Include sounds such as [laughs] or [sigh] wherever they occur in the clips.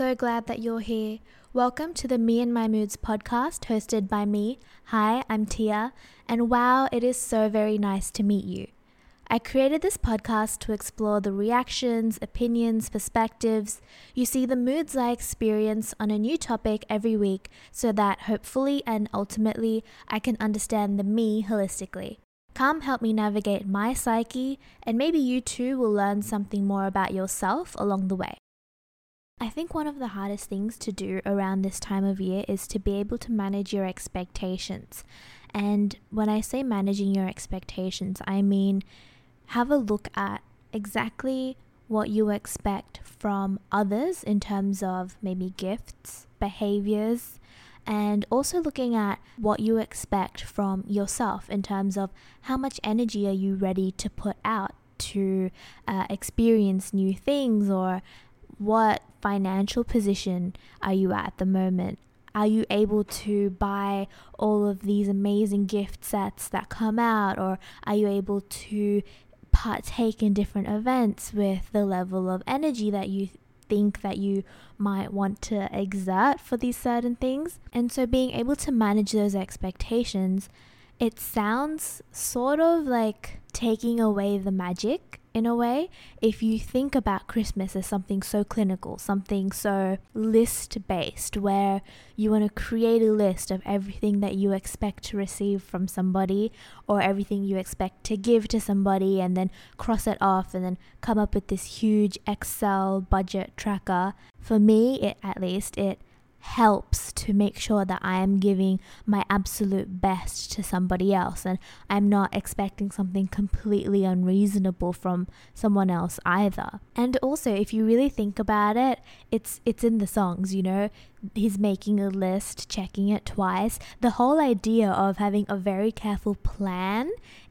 so glad that you're here. Welcome to the Me and My Moods podcast hosted by me. Hi, I'm Tia, and wow, it is so very nice to meet you. I created this podcast to explore the reactions, opinions, perspectives. You see, the moods I experience on a new topic every week so that hopefully and ultimately I can understand the me holistically. Come help me navigate my psyche, and maybe you too will learn something more about yourself along the way. I think one of the hardest things to do around this time of year is to be able to manage your expectations. And when I say managing your expectations, I mean have a look at exactly what you expect from others in terms of maybe gifts, behaviors, and also looking at what you expect from yourself in terms of how much energy are you ready to put out to uh, experience new things or what financial position are you at, the moment? Are you able to buy all of these amazing gift sets that come out, or are you able to partake in different events with the level of energy that you think that you might want to exert for these certain things? And so, being able to manage those expectations, it sounds sort of like taking away the magic in a way if you think about Christmas as something so clinical, something so list based, where you want to create a list of everything that you expect to receive from somebody or everything you expect to give to somebody and then cross it off and then come up with this huge Excel budget tracker. For me, it at least, it helps to make sure that I am giving my absolute best to somebody else and I'm not expecting something completely unreasonable from someone else either. And also if you really think about it, it's it's in the songs, you know. He's making a list, checking it twice. The whole idea of having a very careful plan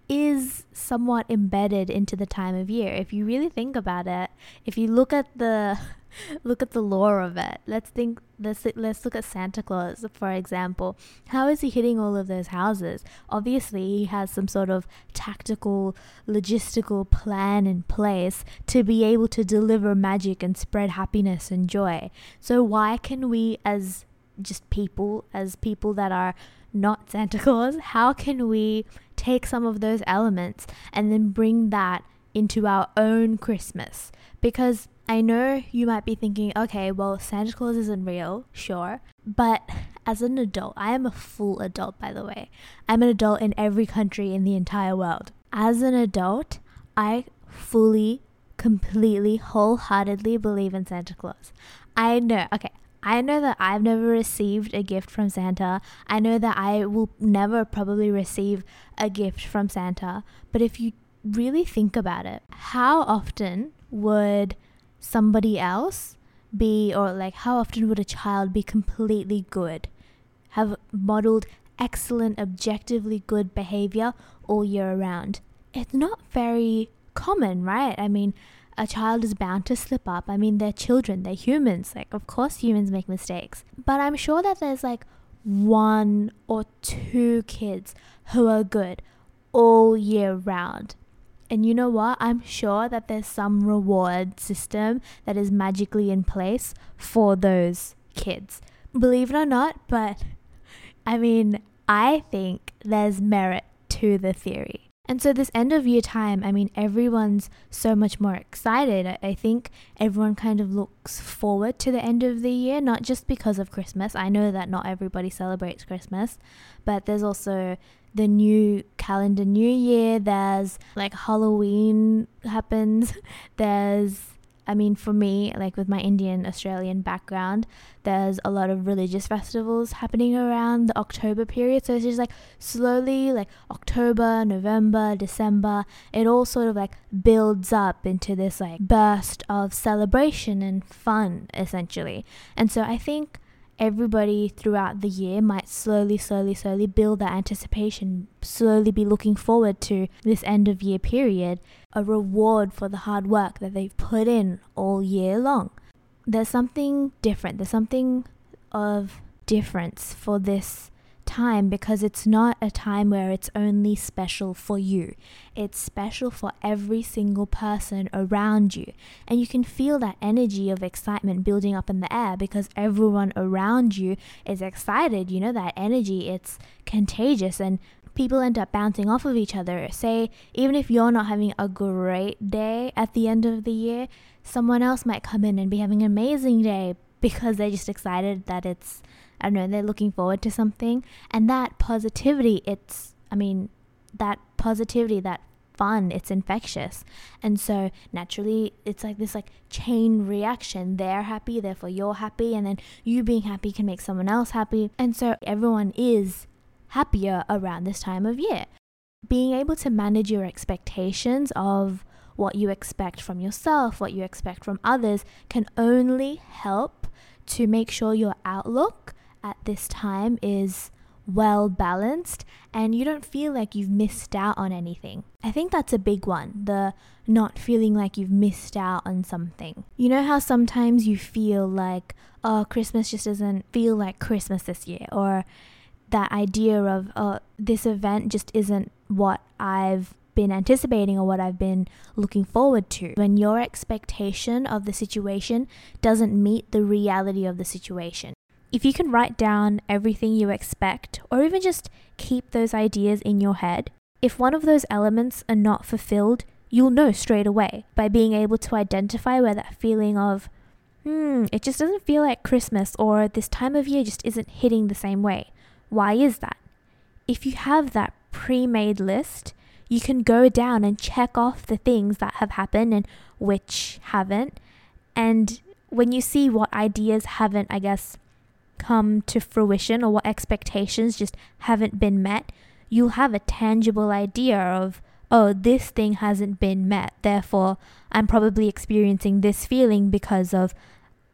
is somewhat embedded into the time of year. If you really think about it, if you look at the [laughs] look at the lore of it. Let's think. Let's let's look at Santa Claus for example. How is he hitting all of those houses? Obviously, he has some sort of tactical, logistical plan in place to be able to deliver magic and spread happiness and joy. So why can we, as just people, as people that are not Santa Claus, how can we take some of those elements and then bring that into our own Christmas? Because I know you might be thinking, okay, well, Santa Claus isn't real, sure. But as an adult, I am a full adult, by the way. I'm an adult in every country in the entire world. As an adult, I fully, completely, wholeheartedly believe in Santa Claus. I know, okay, I know that I've never received a gift from Santa. I know that I will never probably receive a gift from Santa. But if you really think about it, how often would somebody else be, or like how often would a child be completely good, have modeled excellent, objectively good behavior all year around? It's not very common, right? I mean, a child is bound to slip up. I mean, they're children, they're humans. Like, of course, humans make mistakes. But I'm sure that there's like one or two kids who are good all year round. And you know what? I'm sure that there's some reward system that is magically in place for those kids. Believe it or not, but I mean, I think there's merit to the theory. And so, this end of year time, I mean, everyone's so much more excited. I think everyone kind of looks forward to the end of the year, not just because of Christmas. I know that not everybody celebrates Christmas, but there's also the new calendar new year there's like halloween happens. [laughs] There's i mean for me like with my indian australian background there's a lot of religious festivals happening around the october period. So it's just like slowly like october november december it all sort of like builds up into this like burst of celebration and fun essentially. And so i think everybody throughout the year might slowly, slowly, slowly build that anticipation, slowly be looking forward to this end of year period, a reward for the hard work that they've put in all year long. There's something different, there's something of difference for this time because it's not a time where it's only special for you. It's special for every single person around you. And you can feel that energy of excitement building up in the air because everyone around you is excited. You know, that energy, it's contagious and people end up bouncing off of each other. Say, even if you're not having a great day at the end of the year, someone else might come in and be having an amazing day because they're just excited that it's I don't know, they're looking forward to something. And that positivity, it's, I mean, that positivity, that fun, it's infectious. And so naturally, it's like this like chain reaction. They're happy, therefore you're happy. And then you being happy can make someone else happy. And so everyone is happier around this time of year. Being able to manage your expectations of what you expect from yourself, what you expect from others, can only help to make sure your outlook at this time is well balanced and you don't feel like you've missed out on anything. I think that's a big one, the not feeling like you've missed out on something. You know how sometimes you feel like, oh, Christmas just doesn't feel like Christmas this year, or that idea of, oh, this event just isn't what I've been anticipating or what I've been looking forward to. When your expectation of the situation doesn't meet the reality of the situation. If you can write down everything you expect, or even just keep those ideas in your head, if one of those elements are not fulfilled, you'll know straight away by being able to identify where that feeling of, hmm, it just doesn't feel like Christmas, or this time of year just isn't hitting the same way. Why is that? If you have that pre made list, you can go down and check off the things that have happened and which haven't. And when you see what ideas haven't, I guess, come to fruition or what expectations just haven't been met, you'll have a tangible idea of, oh, this thing hasn't been met. Therefore, I'm probably experiencing this feeling because of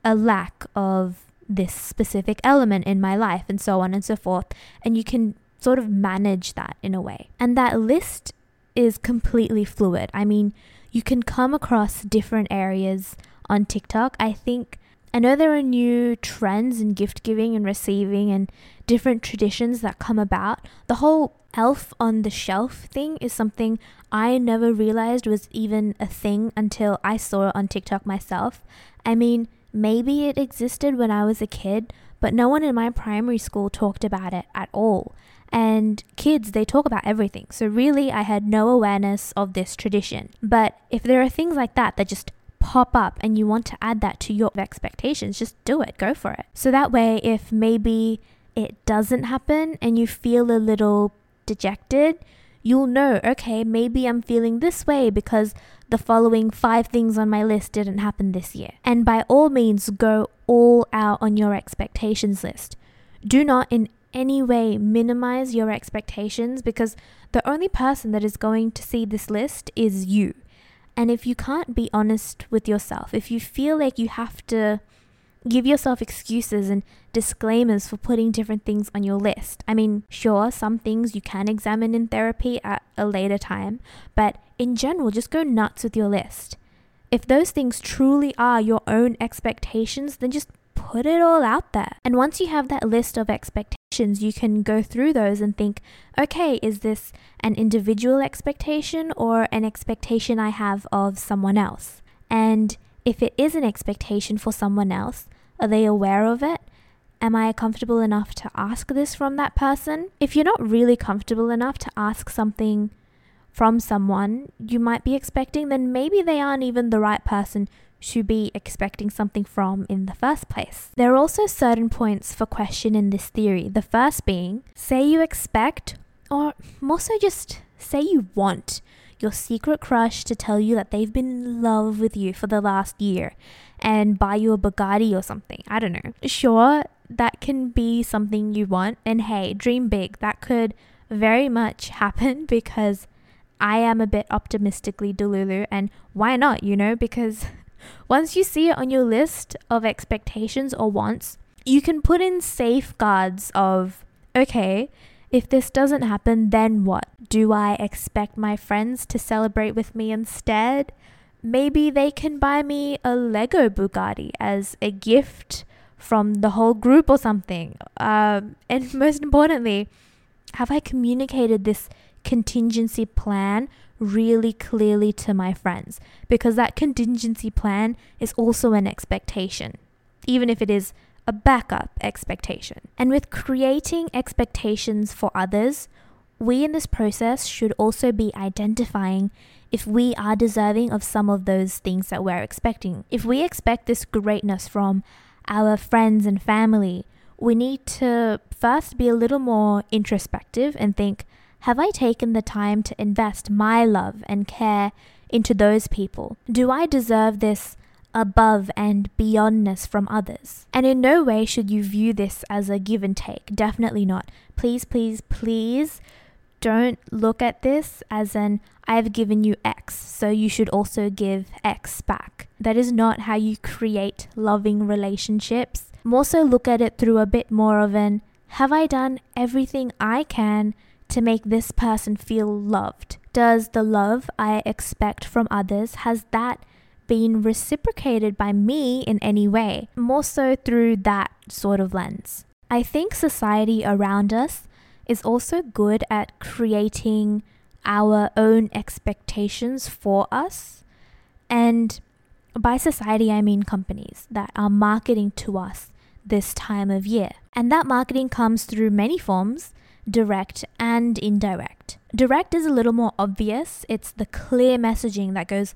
a lack of this specific element in my life, and so on and so forth. And you can sort of manage that in a way. And that list is completely fluid. I mean, you can come across different areas on TikTok. I think I know there are new trends in gift giving and receiving and different traditions that come about. The whole elf on the shelf thing is something I never realized was even a thing until I saw it on TikTok myself. I mean, maybe it existed when I was a kid, but no one in my primary school talked about it at all. And kids, they talk about everything. So, really, I had no awareness of this tradition. But if there are things like that that just pop up and you want to add that to your expectations, just do it, go for it. So that way, if maybe it doesn't happen and you feel a little dejected, you'll know, okay, maybe I'm feeling this way because the following five things on my list didn't happen this year. And by all means, go all out on your expectations list. Do not in any way minimize your expectations because the only person that is going to see this list is you. And if you can't be honest with yourself, if you feel like you have to give yourself excuses and disclaimers for putting different things on your list. I mean, sure, some things you can examine in therapy at a later time, but in general, just go nuts with your list. If those things truly are your own expectations, then just put it all out there. And once you have that list of expectations, you can go through those and think, okay, is this an individual expectation or an expectation I have of someone else? And if it is an expectation for someone else, are they aware of it? Am I comfortable enough to ask this from that person? If you're not really comfortable enough to ask something from someone you might be expecting, then maybe they aren't even the right person to be expecting something from in the first place. There are also certain points for question in this theory. The first being say you expect, or more so just say you want your secret crush to tell you that they've been in love with you for the last year and buy you a Bugatti or something. I don't know. Sure, that can be something you want. And hey, dream big. That could very much [laughs] happen because I am a bit optimistically delulu. And why not, you know? Because [laughs] once you see it on your list of expectations or wants, you can put in safeguards of, okay, if this doesn't happen, then what? Do I expect my friends to celebrate with me instead? Maybe they can buy me a Lego Bugatti as a gift from the whole group or something? Um, and [laughs] most importantly, have I communicated this contingency plan really clearly to my friends? Because that contingency plan is also an expectation, even if it is a backup expectation. And with creating expectations for others, we in this process should also be identifying if we are deserving of some of those things that we're expecting. If we expect this greatness from our friends and family, we need to first be a little more introspective and think Have I taken the time to invest my love and care into those people? Do I deserve this above and beyondness from others? And in no way should you view this as a give and take. Definitely not. Please, please, please don't look at this as an I've given you X, so you should also give X back. That is not how you create loving relationships. More so, look at it through a bit more of an Have I done everything I can to make this person feel loved? Does the love I expect from others, has that been reciprocated by me in any way? More so through that sort of lens. I think society around us is also good at creating our own expectations for us. And by society, I mean companies that are marketing to us this time of year. And that marketing comes through many forms direct and indirect. Direct is a little more obvious, it's the clear messaging that goes,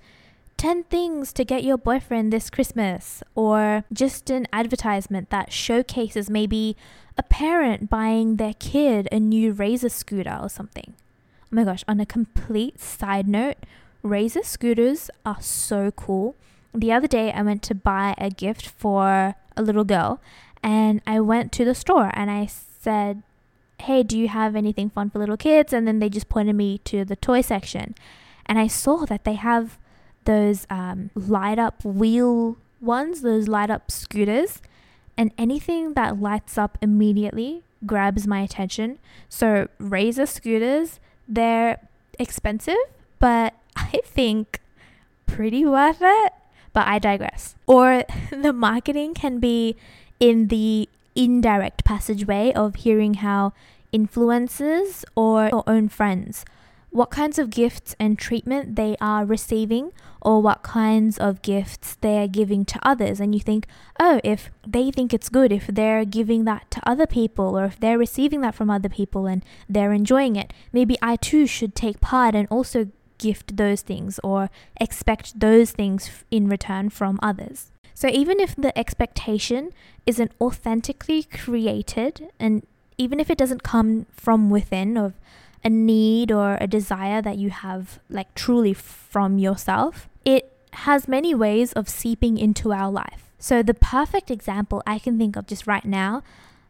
10 things to get your boyfriend this Christmas, or just an advertisement that showcases maybe a parent buying their kid a new Razor scooter or something. Oh my gosh, on a complete side note, Razor scooters are so cool. The other day, I went to buy a gift for a little girl, and I went to the store and I said, Hey, do you have anything fun for little kids? And then they just pointed me to the toy section. And I saw that they have those um, light up wheel ones, those light up scooters, and anything that lights up immediately grabs my attention. So, Razor scooters, they're expensive, but [laughs] I think pretty worth it. But I digress. Or [laughs] the marketing can be in the indirect passageway of hearing how influences or your own friends what kinds of gifts and treatment they are receiving or what kinds of gifts they're giving to others. And you think, oh, if they think it's good, if they're giving that to other people, or if they're receiving that from other people and they're enjoying it, maybe I too should take part and also gift those things or expect those things in return from others. So even if the expectation isn't authentically created and even if it doesn't come from within of a need or a desire that you have like truly from yourself, it has many ways of seeping into our life. So the perfect example I can think of just right now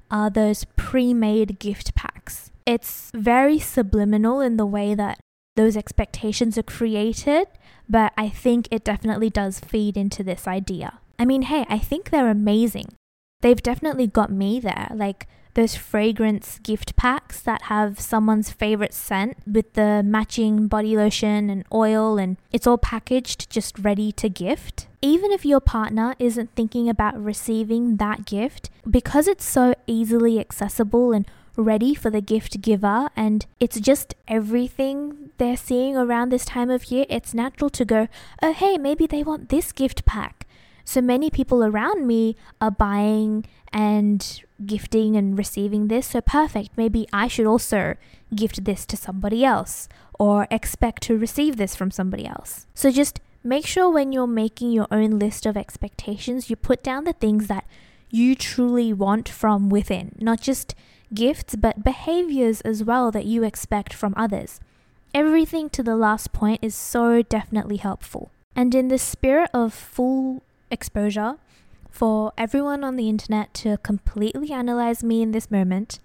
are those pre-made gift packs. It's very subliminal in the way that those expectations are created, but I think it definitely does feed into this idea. I mean, hey, I think they're amazing. They've definitely got me there. Like those fragrance gift packs that have someone's favorite scent with the matching body lotion and oil, and it's all packaged just ready to gift. Even if your partner isn't thinking about receiving that gift, because it's so easily accessible and ready for the gift giver and it's just everything they're seeing around this time of year, it's natural to go, oh, hey, maybe they want this gift pack. So many people around me are buying and gifting and receiving this. So perfect. Maybe I should also gift this to somebody else or expect to receive this from somebody else. So just make sure when you're making your own list of expectations, you put down the things that you truly want from within, not just gifts, but behaviors as well that you expect from others. Everything to the last point is so definitely helpful. And in the spirit of full exposure for everyone on the internet to completely analyze me in this moment,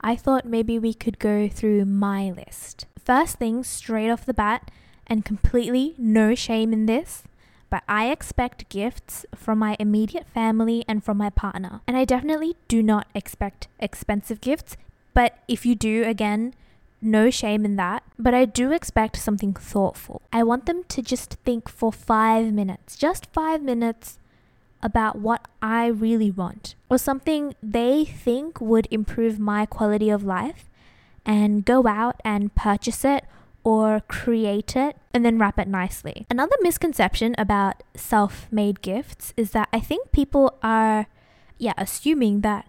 I thought maybe we could go through my list. First thing, straight off the bat, and completely no shame in this, but I expect gifts from my immediate family and from my partner. And I definitely do not expect expensive gifts, but if you do, again, no shame in that, but I do expect something thoughtful. I want them to just think for five minutes, just five minutes about what I really want or something they think would improve my quality of life and go out and purchase it or create it and then wrap it nicely. Another misconception about self made gifts is that I think people are, yeah, assuming that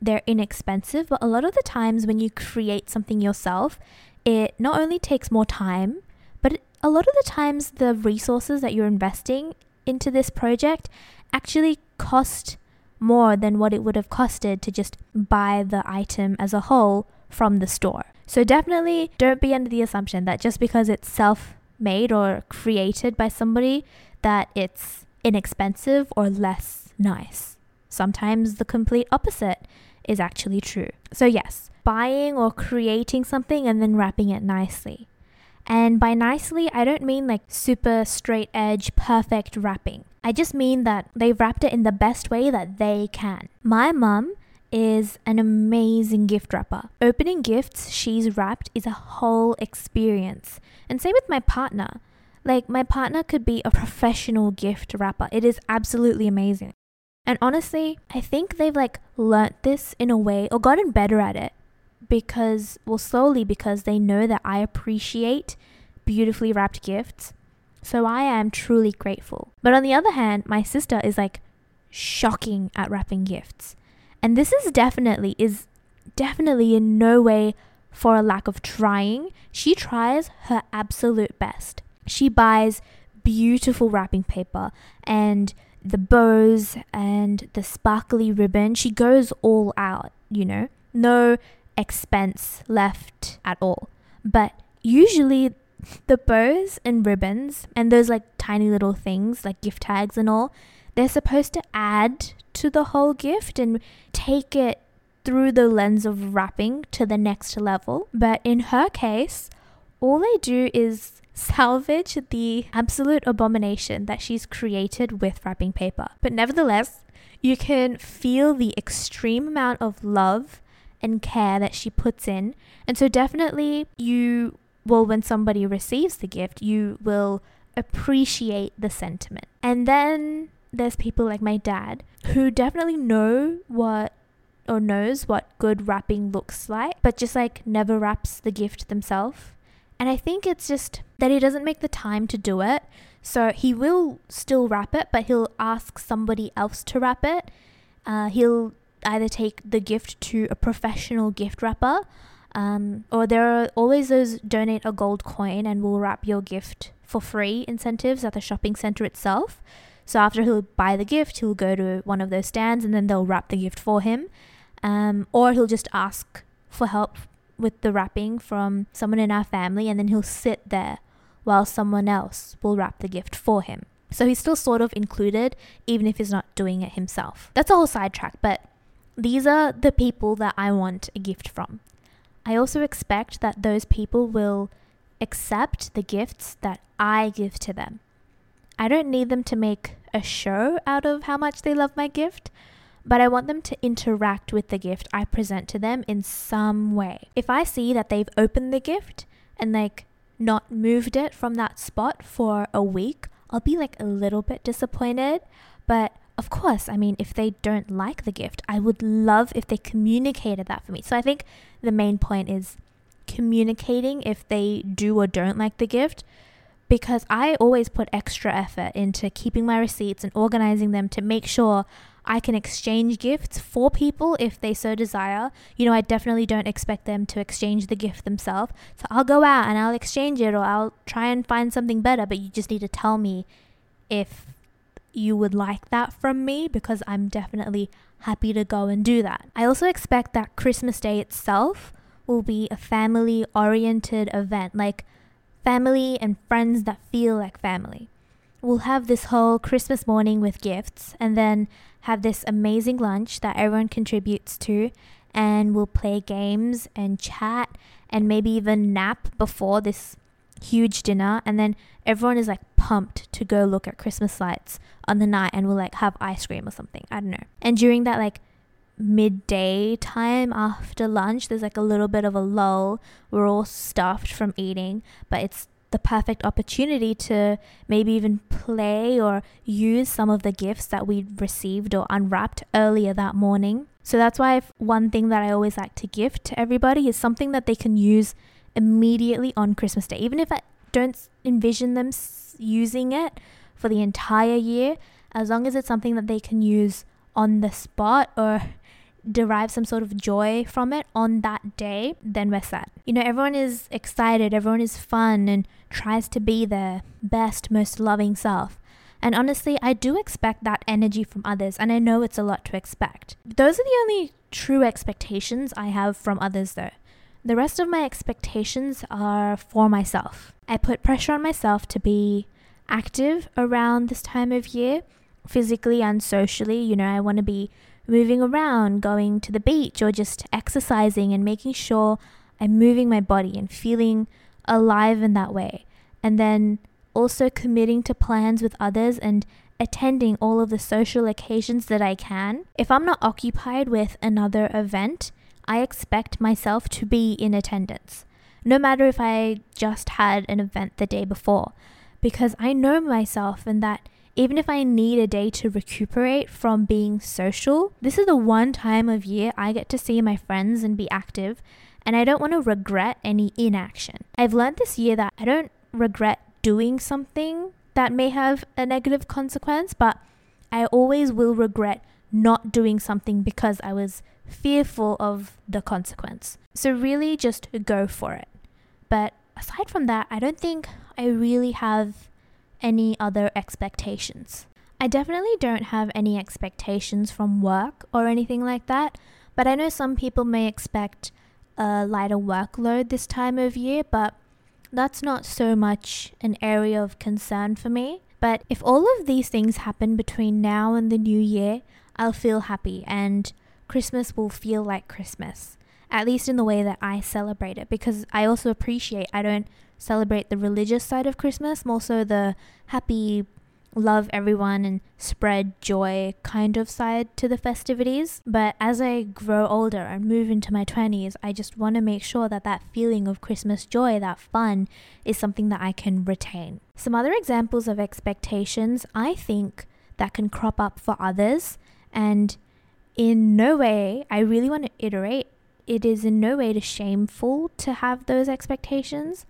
they're inexpensive, but a lot of the times when you create something yourself, it not only takes more time, but a lot of the times the resources that you're investing into this project actually cost more than what it would have costed to just buy the item as a whole from the store. So definitely don't be under the assumption that just because it's self made or created by somebody that it's inexpensive or less nice. Sometimes the complete opposite is actually true. So yes, buying or creating something and then wrapping it nicely. And by nicely, I don't mean like super straight edge, perfect wrapping. I just mean that they've wrapped it in the best way that they can. My mum is an amazing gift wrapper. Opening gifts she's wrapped is a whole experience. And same with my partner. Like, my partner could be a professional gift wrapper. It is absolutely amazing. And honestly, I think they've like learnt this in a way or gotten better at it because, well, slowly because they know that I appreciate beautifully wrapped gifts. So I am truly grateful. But on the other hand, my sister is like shocking at wrapping gifts. And this is definitely is definitely in no way for a lack of trying. She tries her absolute best. She buys beautiful wrapping paper and the bows and the sparkly ribbon. She goes all out, you know. No expense left at all. But usually the bows and ribbons and those like tiny little things like gift tags and all, they're supposed to add to the whole gift and take it through the lens of wrapping to the next level. But in her case, all they do is salvage the absolute abomination that she's created with wrapping paper. But nevertheless, you can feel the extreme amount of love and care that she puts in. And so, definitely, you will, when somebody receives the gift, you will appreciate the sentiment. And then there's people like my dad who definitely know what or knows what good wrapping looks like, but just like never wraps the gift themselves. And I think it's just that he doesn't make the time to do it. So he will still wrap it, but he'll ask somebody else to wrap it. Uh, he'll either take the gift to a professional gift wrapper, um, or there are always those donate a gold coin and we'll wrap your gift for free incentives at the shopping center itself. So after he'll buy the gift, he'll go to one of those stands and then they'll wrap the gift for him. Um, or he'll just ask for help with the wrapping from someone in our family and then he'll sit there while someone else will wrap the gift for him. So he's still sort of included, even if he's not doing it himself. That's a whole sidetrack, but these are the people that I want a gift from. I also expect that those people will accept the gifts that I give to them. I don't need them to make a show out of how much they love my gift, but I want them to interact with the gift I present to them in some way. If I see that they've opened the gift and like not moved it from that spot for a week, I'll be like a little bit disappointed. But of course, I mean, if they don't like the gift, I would love if they communicated that for me. So I think the main point is communicating if they do or don't like the gift because I always put extra effort into keeping my receipts and organizing them to make sure I can exchange gifts for people if they so desire. You know, I definitely don't expect them to exchange the gift themselves. So I'll go out and I'll exchange it or I'll try and find something better, but you just need to tell me if you would like that from me because I'm definitely happy to go and do that. I also expect that Christmas Day itself will be a family oriented event. Like, family and friends that feel like family. We'll have this whole Christmas morning with gifts and then have this amazing lunch that everyone contributes to and we'll play games and chat and maybe even nap before this huge dinner and then everyone is like pumped to go look at Christmas lights on the night and we'll like have ice cream or something. I don't know. And during that like midday time after lunch, there's like a little bit of a lull. We're all stuffed from eating, but it's the perfect opportunity to maybe even play or use some of the gifts that we received or unwrapped earlier that morning. So that's why one thing that I always like to gift to everybody is something that they can use immediately on Christmas Day. Even if I don't envision them using it for the entire year, as long as it's something that they can use on the spot or derive some sort of joy from it on that day, then we're set. You know, everyone is excited, everyone is fun and tries to be their best, most loving self. And honestly, I do expect that energy from others, and I know it's a lot to expect. Those are the only true expectations I have from others, though. The rest of my expectations are for myself. I put pressure on myself to be active around this time of year, physically and socially. You know, I want to be moving around, going to the beach, or just exercising and making sure I'm moving my body and feeling alive in that way. And then also committing to plans with others and attending all of the social occasions that I can. If I'm not occupied with another event, I expect myself to be in attendance, no matter if I just had an event the day before, because I know myself and that even if I need a day to recuperate from being social, this is the one time of year I get to see my friends and be active, and I don't want to regret any inaction. I've learned this year that I don't regret doing something that may have a negative consequence, but I always will regret not doing something because I was fearful of the consequence. So, really, just go for it. But aside from that, I don't think I really have any other expectations. I definitely don't have any expectations from work or anything like that, but I know some people may expect a lighter workload this time of year, but that's not so much an area of concern for me. But if all of these things happen between now and the new year, I'll feel happy and Christmas will feel like Christmas, at least in the way that I celebrate it, because I also appreciate I don't celebrate the religious side of Christmas, more so the happy, love everyone and spread joy kind of side to the festivities. But as I grow older and move into my 20s, I just want to make sure that that feeling of Christmas joy, that fun, is something that I can retain. Some other examples of expectations I think that can crop up for others and in no way, I really want to iterate, it is in no way to shameful to have those expectations.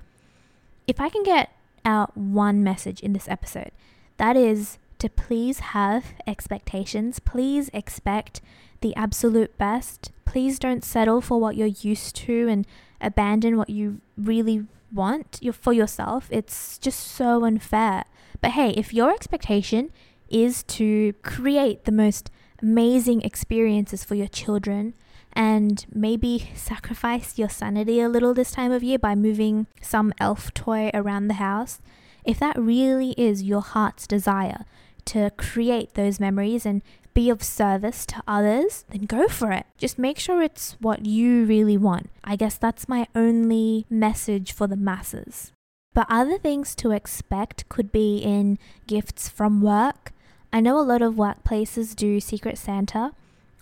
If I can get out one message in this episode, that is to please have expectations. Please expect the absolute best. Please don't settle for what you're used to and abandon what you really want for yourself. It's just so unfair. But hey, if your expectation is to create the most amazing experiences for your children and maybe sacrifice your sanity a little this time of year by moving some elf toy around the house. If that really is your heart's desire to create those memories and be of service to others, then go for it. Just make sure it's what you really want. I guess that's my only message for the masses. But other things to expect could be in gifts from work, I know a lot of workplaces do Secret Santa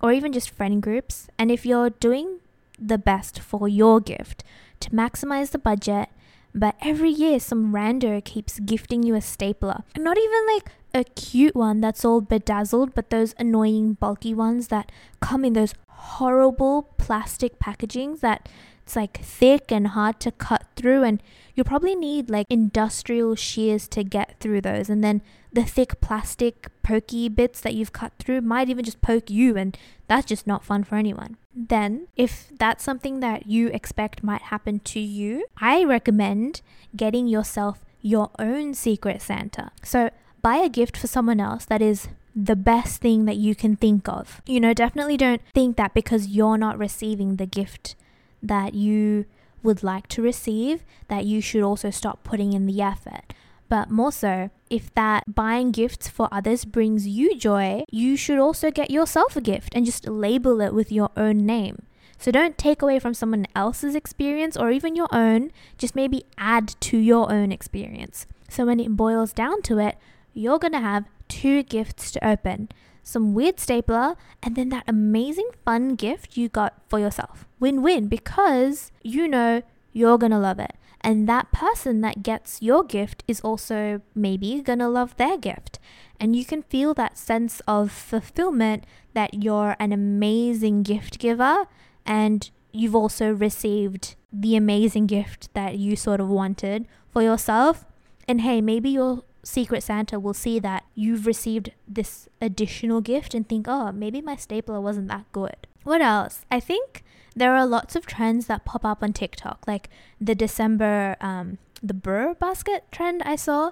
or even just friend groups, and if you're doing the best for your gift to maximize the budget, but every year some rando keeps gifting you a stapler. And not even like a cute one that's all bedazzled, but those annoying bulky ones that come in those horrible plastic packagings that it's like thick and hard to cut through and you'll probably need like industrial shears to get through those and then the thick plastic pokey bits that you've cut through might even just poke you and that's just not fun for anyone. Then, if that's something that you expect might happen to you, I recommend getting yourself your own secret Santa. So, buy a gift for someone else that is the best thing that you can think of. You know, definitely don't think that because you're not receiving the gift that you would like to receive, that you should also stop putting in the effort. But more so, if that buying gifts for others brings you joy, you should also get yourself a gift and just label it with your own name. So don't take away from someone else's experience or even your own, just maybe add to your own experience. So when it boils down to it, you're gonna have two gifts to open some weird stapler, and then that amazing fun gift you got for yourself. Win win because you know you're gonna love it. And that person that gets your gift is also maybe gonna love their gift. And you can feel that sense of fulfillment that you're an amazing gift giver and you've also received the amazing gift that you sort of wanted for yourself. And hey, maybe your Secret Santa will see that you've received this additional gift and think, oh, maybe my stapler wasn't that good. What else? I think there are lots of trends that pop up on TikTok, like the December, um, the burr basket trend I saw.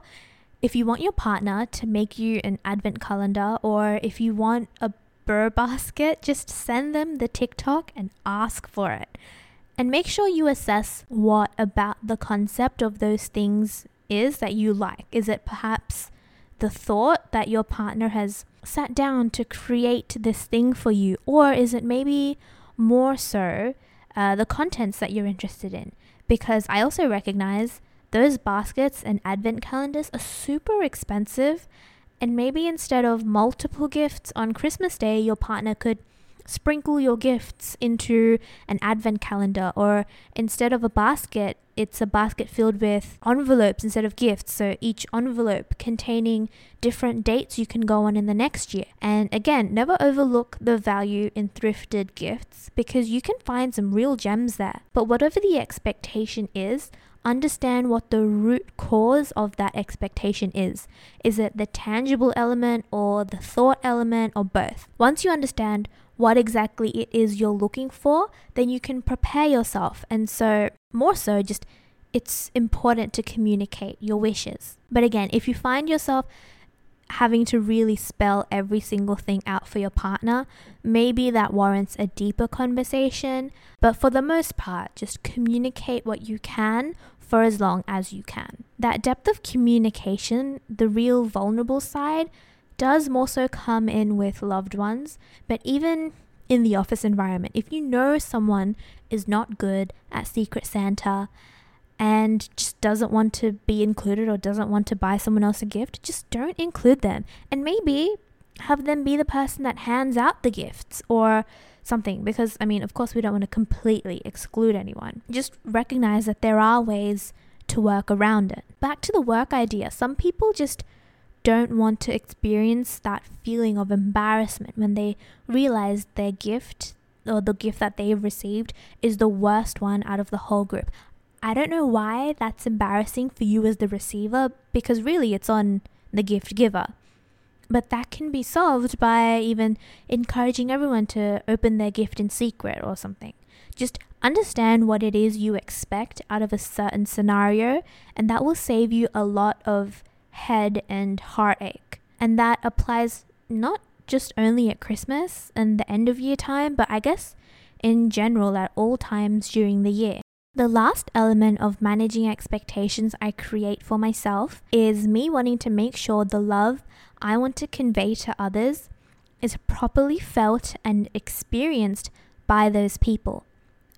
If you want your partner to make you an advent calendar, or if you want a burr basket, just send them the TikTok and ask for it. And make sure you assess what about the concept of those things is that you like. Is it perhaps the thought that your partner has sat down to create this thing for you? Or is it maybe more so uh, the contents that you're interested in? Because I also recognize those baskets and advent calendars are super expensive and maybe instead of multiple gifts on Christmas Day, your partner could sprinkle your gifts into an advent calendar, or instead of a basket, it's a basket filled with envelopes instead of gifts. So each envelope containing different dates you can go on in the next year. And again, never overlook the value in thrifted gifts because you can find some real gems there. But whatever the expectation is, understand what the root cause of that expectation is. Is it the tangible element or the thought element or both? Once you understand what exactly it is you're looking for, then you can prepare yourself. And so, more so, just it's important to communicate your wishes. But again, if you find yourself having to really spell every single thing out for your partner, maybe that warrants a deeper conversation. But for the most part, just communicate what you can for as long as you can. That depth of communication, the real vulnerable side, does more so come in with loved ones, but even in the office environment, if you know someone is not good at Secret Santa and just doesn't want to be included or doesn't want to buy someone else a gift, just don't include them. And maybe have them be the person that hands out the gifts or something because I mean, of course, we don't want to completely exclude anyone. Just recognize that there are ways to work around it. Back to the work idea, some people just don't want to experience that feeling of embarrassment when they realize their gift or the gift that they've received is the worst one out of the whole group. I don't know why that's embarrassing for you as the receiver because really it's on the gift giver. But that can be solved by even encouraging everyone to open their gift in secret or something. Just understand what it is you expect out of a certain scenario, and that will save you a lot of head and heartache. And that applies not just only at Christmas and the end of year time, but I guess in general at all times during the year. The last element of managing expectations I create for myself is me wanting to make sure the love I want to convey to others is properly felt and experienced by those people.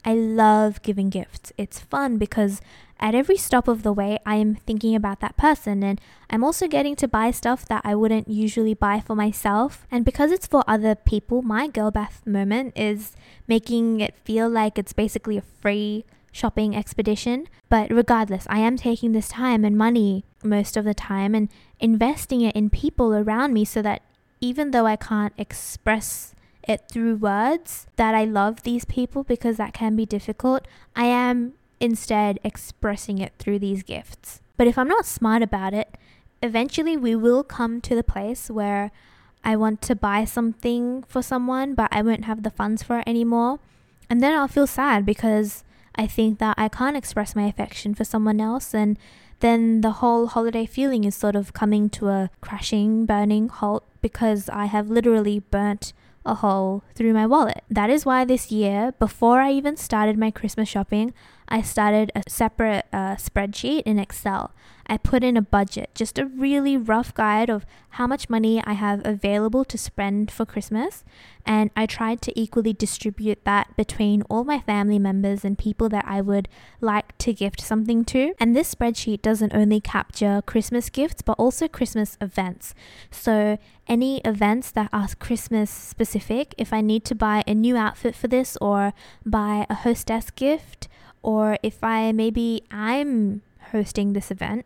I love giving gifts. It's fun because at every stop of the way, I am thinking about that person and I'm also getting to buy stuff that I wouldn't usually buy for myself. And because it's for other people, my girl math moment is making it feel like it's basically a free shopping expedition. But regardless, I am taking this time and money most of the time and investing it in people around me so that even though I can't express it through words that I love these people because that can be difficult, I am instead expressing it through these gifts. But if I'm not smart about it, eventually we will come to the place where I want to buy something for someone, but I won't have the funds for it anymore. And then I'll feel sad because I think that I can't express my affection for someone else, and then the whole holiday feeling is sort of coming to a crashing, burning halt because I have literally burnt a hole through my wallet. That is why this year, before I even started my Christmas shopping, I started a separate uh, spreadsheet in Excel. I put in a budget, just a really rough guide of how much money I have available to spend for Christmas. And I tried to equally distribute that between all my family members and people that I would like to gift something to. And this spreadsheet doesn't only capture Christmas gifts, but also Christmas events. So, any events that are Christmas specific, if I need to buy a new outfit for this or buy a hostess gift, Or if I maybe I'm hosting this event,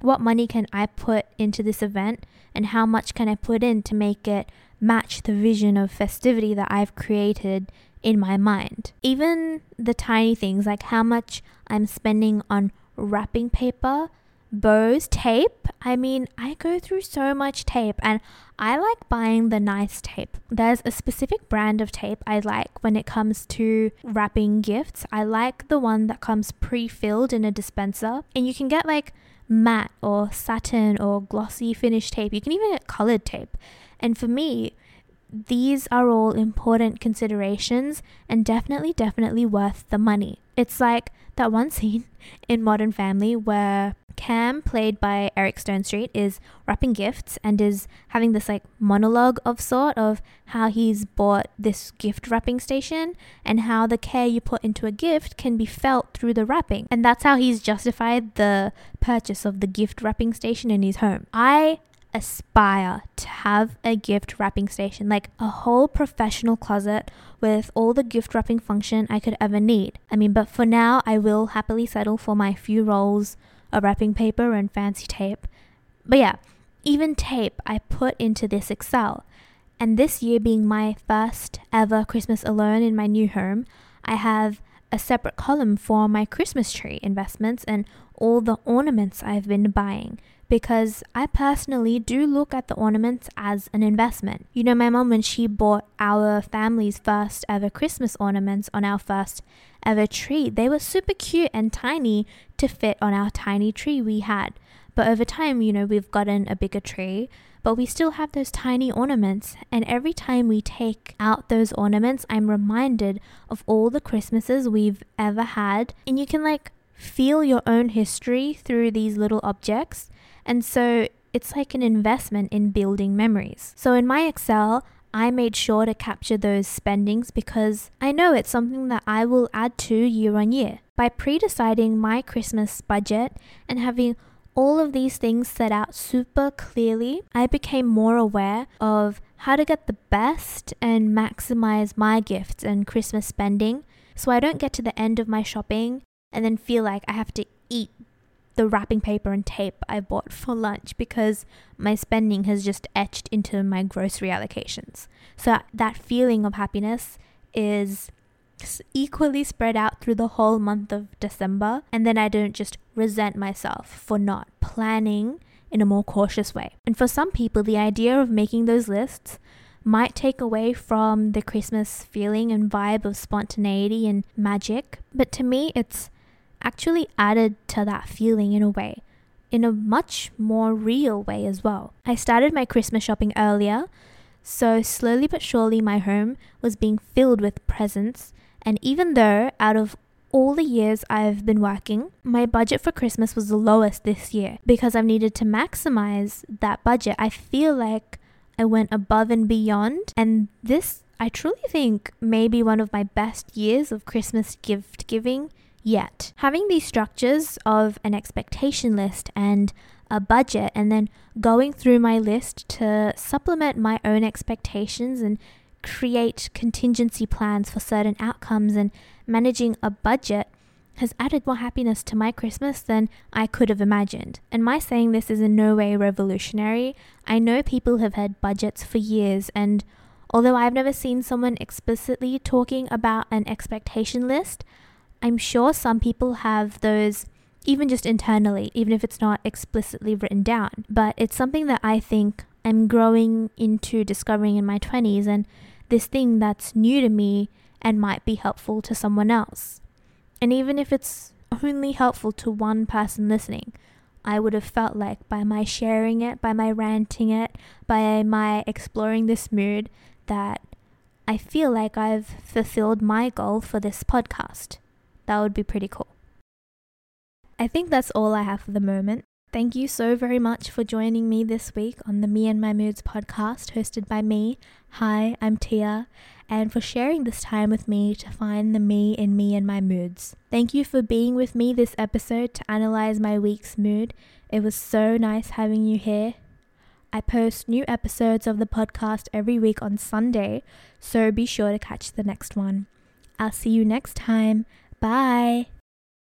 what money can I put into this event and how much can I put in to make it match the vision of festivity that I've created in my mind. Even the tiny things like how much I'm spending on wrapping paper, bows, tape. I mean, I go through so much tape and I like buying the nice tape. There's a specific brand of tape I like when it comes to wrapping gifts. I like the one that comes pre filled in a dispenser, and you can get like matte or satin or glossy finish tape. You can even get colored tape. And for me, these are all important considerations and definitely, definitely worth the money. It's like that one scene [laughs] in Modern Family where Cam, played by Eric Stonestreet, is wrapping gifts and is having this like monologue of sort of how he's bought this gift wrapping station and how the care you put into a gift can be felt through the wrapping. And that's how he's justified the purchase of the gift wrapping station in his home. I aspire to have a gift wrapping station, like a whole professional closet with all the gift wrapping function I could ever need. I mean, but for now, I will happily settle for my few rolls of wrapping paper and fancy tape. But yeah, even tape I put into this Excel. And this year being my first ever Christmas alone in my new home, I have a separate column for my Christmas tree investments and all the ornaments I've been buying because I personally do look at the ornaments as an investment. You know, my mom, when she bought our family's first ever Christmas ornaments on our first ever tree, they were super cute and tiny to fit on our tiny tree we had. But over time, you know, we've gotten a bigger tree, but we still have those tiny ornaments. And every time we take out those ornaments, I'm reminded of all the Christmases we've ever had. And you can like feel your own history through these little objects. And so it's like an investment in building memories. So in my Excel, I made sure to capture those spendings because I know it's something that I will add to year on year. By pre deciding my Christmas budget and having all of these things set out super clearly, I became more aware of how to get the best and maximize my gifts and Christmas spending so I don't get to the end of my shopping and then feel like I have to eat the wrapping paper and tape I bought for lunch because my spending has just etched into my grocery allocations. So that feeling of happiness is equally spread out through the whole month of December, and then I don't just resent myself for not planning in a more cautious way. And for some people, the idea of making those lists might take away from the Christmas feeling and vibe of spontaneity and magic, but to me, it's actually added to that feeling in a way, in a much more real way as well. I started my Christmas shopping earlier, so slowly but surely my home was being filled with presents, and even though out of all the years I've been working, my budget for Christmas was the lowest this year because I've needed to maximize that budget. I feel like I went above and beyond, and this I truly think may be one of my best years of Christmas gift giving yet. Having these structures of an expectation list and a budget, and then going through my list to supplement my own expectations and create contingency plans for certain outcomes and managing a budget has added more happiness to my Christmas than I could have imagined. And my saying this is in no way revolutionary. I know people have had budgets for years, and although I've never seen someone explicitly talking about an expectation list, I'm sure some people have those even just internally, even if it's not explicitly written down. But it's something that I think I'm growing into discovering in my 20s and this thing that's new to me and might be helpful to someone else. And even if it's only helpful to one person listening, I would have felt like by my sharing it, by my ranting it, by my exploring this mood, that I feel like I've fulfilled my goal for this podcast. That would be pretty cool. I think that's all I have for the moment. Thank you so very much for joining me this week on the Me and My Moods podcast hosted by me. Hi, I'm Tia, and for sharing this time with me to find the me in me and my moods. Thank you for being with me this episode to analyze my week's mood. It was so nice having you here. I post new episodes of the podcast every week on Sunday, so be sure to catch the next one. I'll see you next time. Bye.